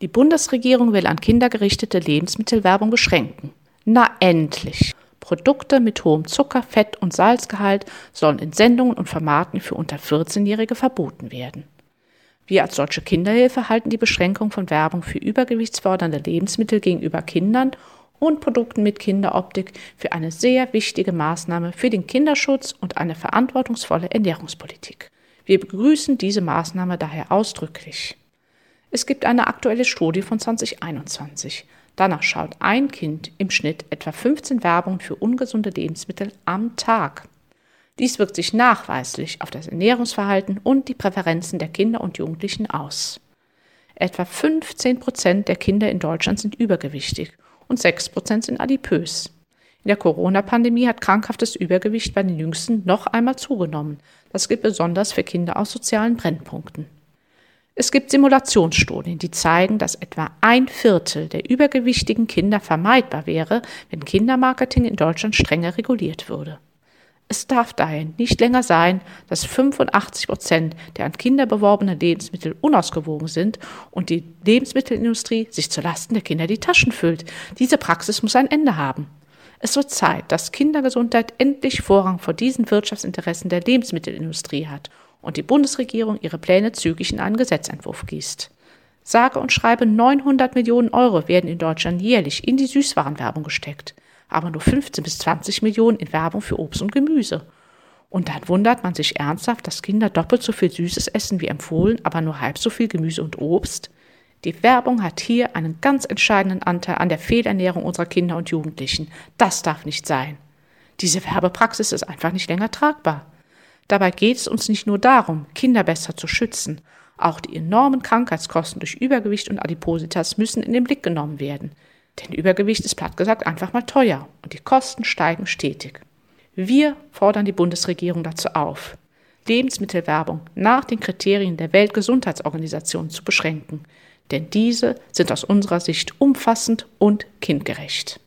Die Bundesregierung will an Kinder gerichtete Lebensmittelwerbung beschränken. Na endlich! Produkte mit hohem Zucker-, Fett- und Salzgehalt sollen in Sendungen und Formaten für unter 14-Jährige verboten werden. Wir als Deutsche Kinderhilfe halten die Beschränkung von Werbung für übergewichtsfördernde Lebensmittel gegenüber Kindern und Produkten mit Kinderoptik für eine sehr wichtige Maßnahme für den Kinderschutz und eine verantwortungsvolle Ernährungspolitik. Wir begrüßen diese Maßnahme daher ausdrücklich. Es gibt eine aktuelle Studie von 2021. Danach schaut ein Kind im Schnitt etwa 15 Werbungen für ungesunde Lebensmittel am Tag. Dies wirkt sich nachweislich auf das Ernährungsverhalten und die Präferenzen der Kinder und Jugendlichen aus. Etwa 15 Prozent der Kinder in Deutschland sind übergewichtig und 6 Prozent sind adipös. In der Corona-Pandemie hat krankhaftes Übergewicht bei den Jüngsten noch einmal zugenommen. Das gilt besonders für Kinder aus sozialen Brennpunkten. Es gibt Simulationsstudien, die zeigen, dass etwa ein Viertel der übergewichtigen Kinder vermeidbar wäre, wenn Kindermarketing in Deutschland strenger reguliert würde. Es darf daher nicht länger sein, dass 85 Prozent der an Kinder beworbenen Lebensmittel unausgewogen sind und die Lebensmittelindustrie sich zulasten der Kinder die Taschen füllt. Diese Praxis muss ein Ende haben. Es wird Zeit, dass Kindergesundheit endlich Vorrang vor diesen Wirtschaftsinteressen der Lebensmittelindustrie hat und die Bundesregierung ihre Pläne zügig in einen Gesetzentwurf gießt. Sage und schreibe 900 Millionen Euro werden in Deutschland jährlich in die Süßwarenwerbung gesteckt aber nur 15 bis 20 Millionen in Werbung für Obst und Gemüse. Und dann wundert man sich ernsthaft, dass Kinder doppelt so viel Süßes essen wie empfohlen, aber nur halb so viel Gemüse und Obst. Die Werbung hat hier einen ganz entscheidenden Anteil an der Fehlernährung unserer Kinder und Jugendlichen. Das darf nicht sein. Diese Werbepraxis ist einfach nicht länger tragbar. Dabei geht es uns nicht nur darum, Kinder besser zu schützen. Auch die enormen Krankheitskosten durch Übergewicht und Adipositas müssen in den Blick genommen werden. Denn Übergewicht ist platt gesagt einfach mal teuer und die Kosten steigen stetig. Wir fordern die Bundesregierung dazu auf, Lebensmittelwerbung nach den Kriterien der Weltgesundheitsorganisation zu beschränken, denn diese sind aus unserer Sicht umfassend und kindgerecht.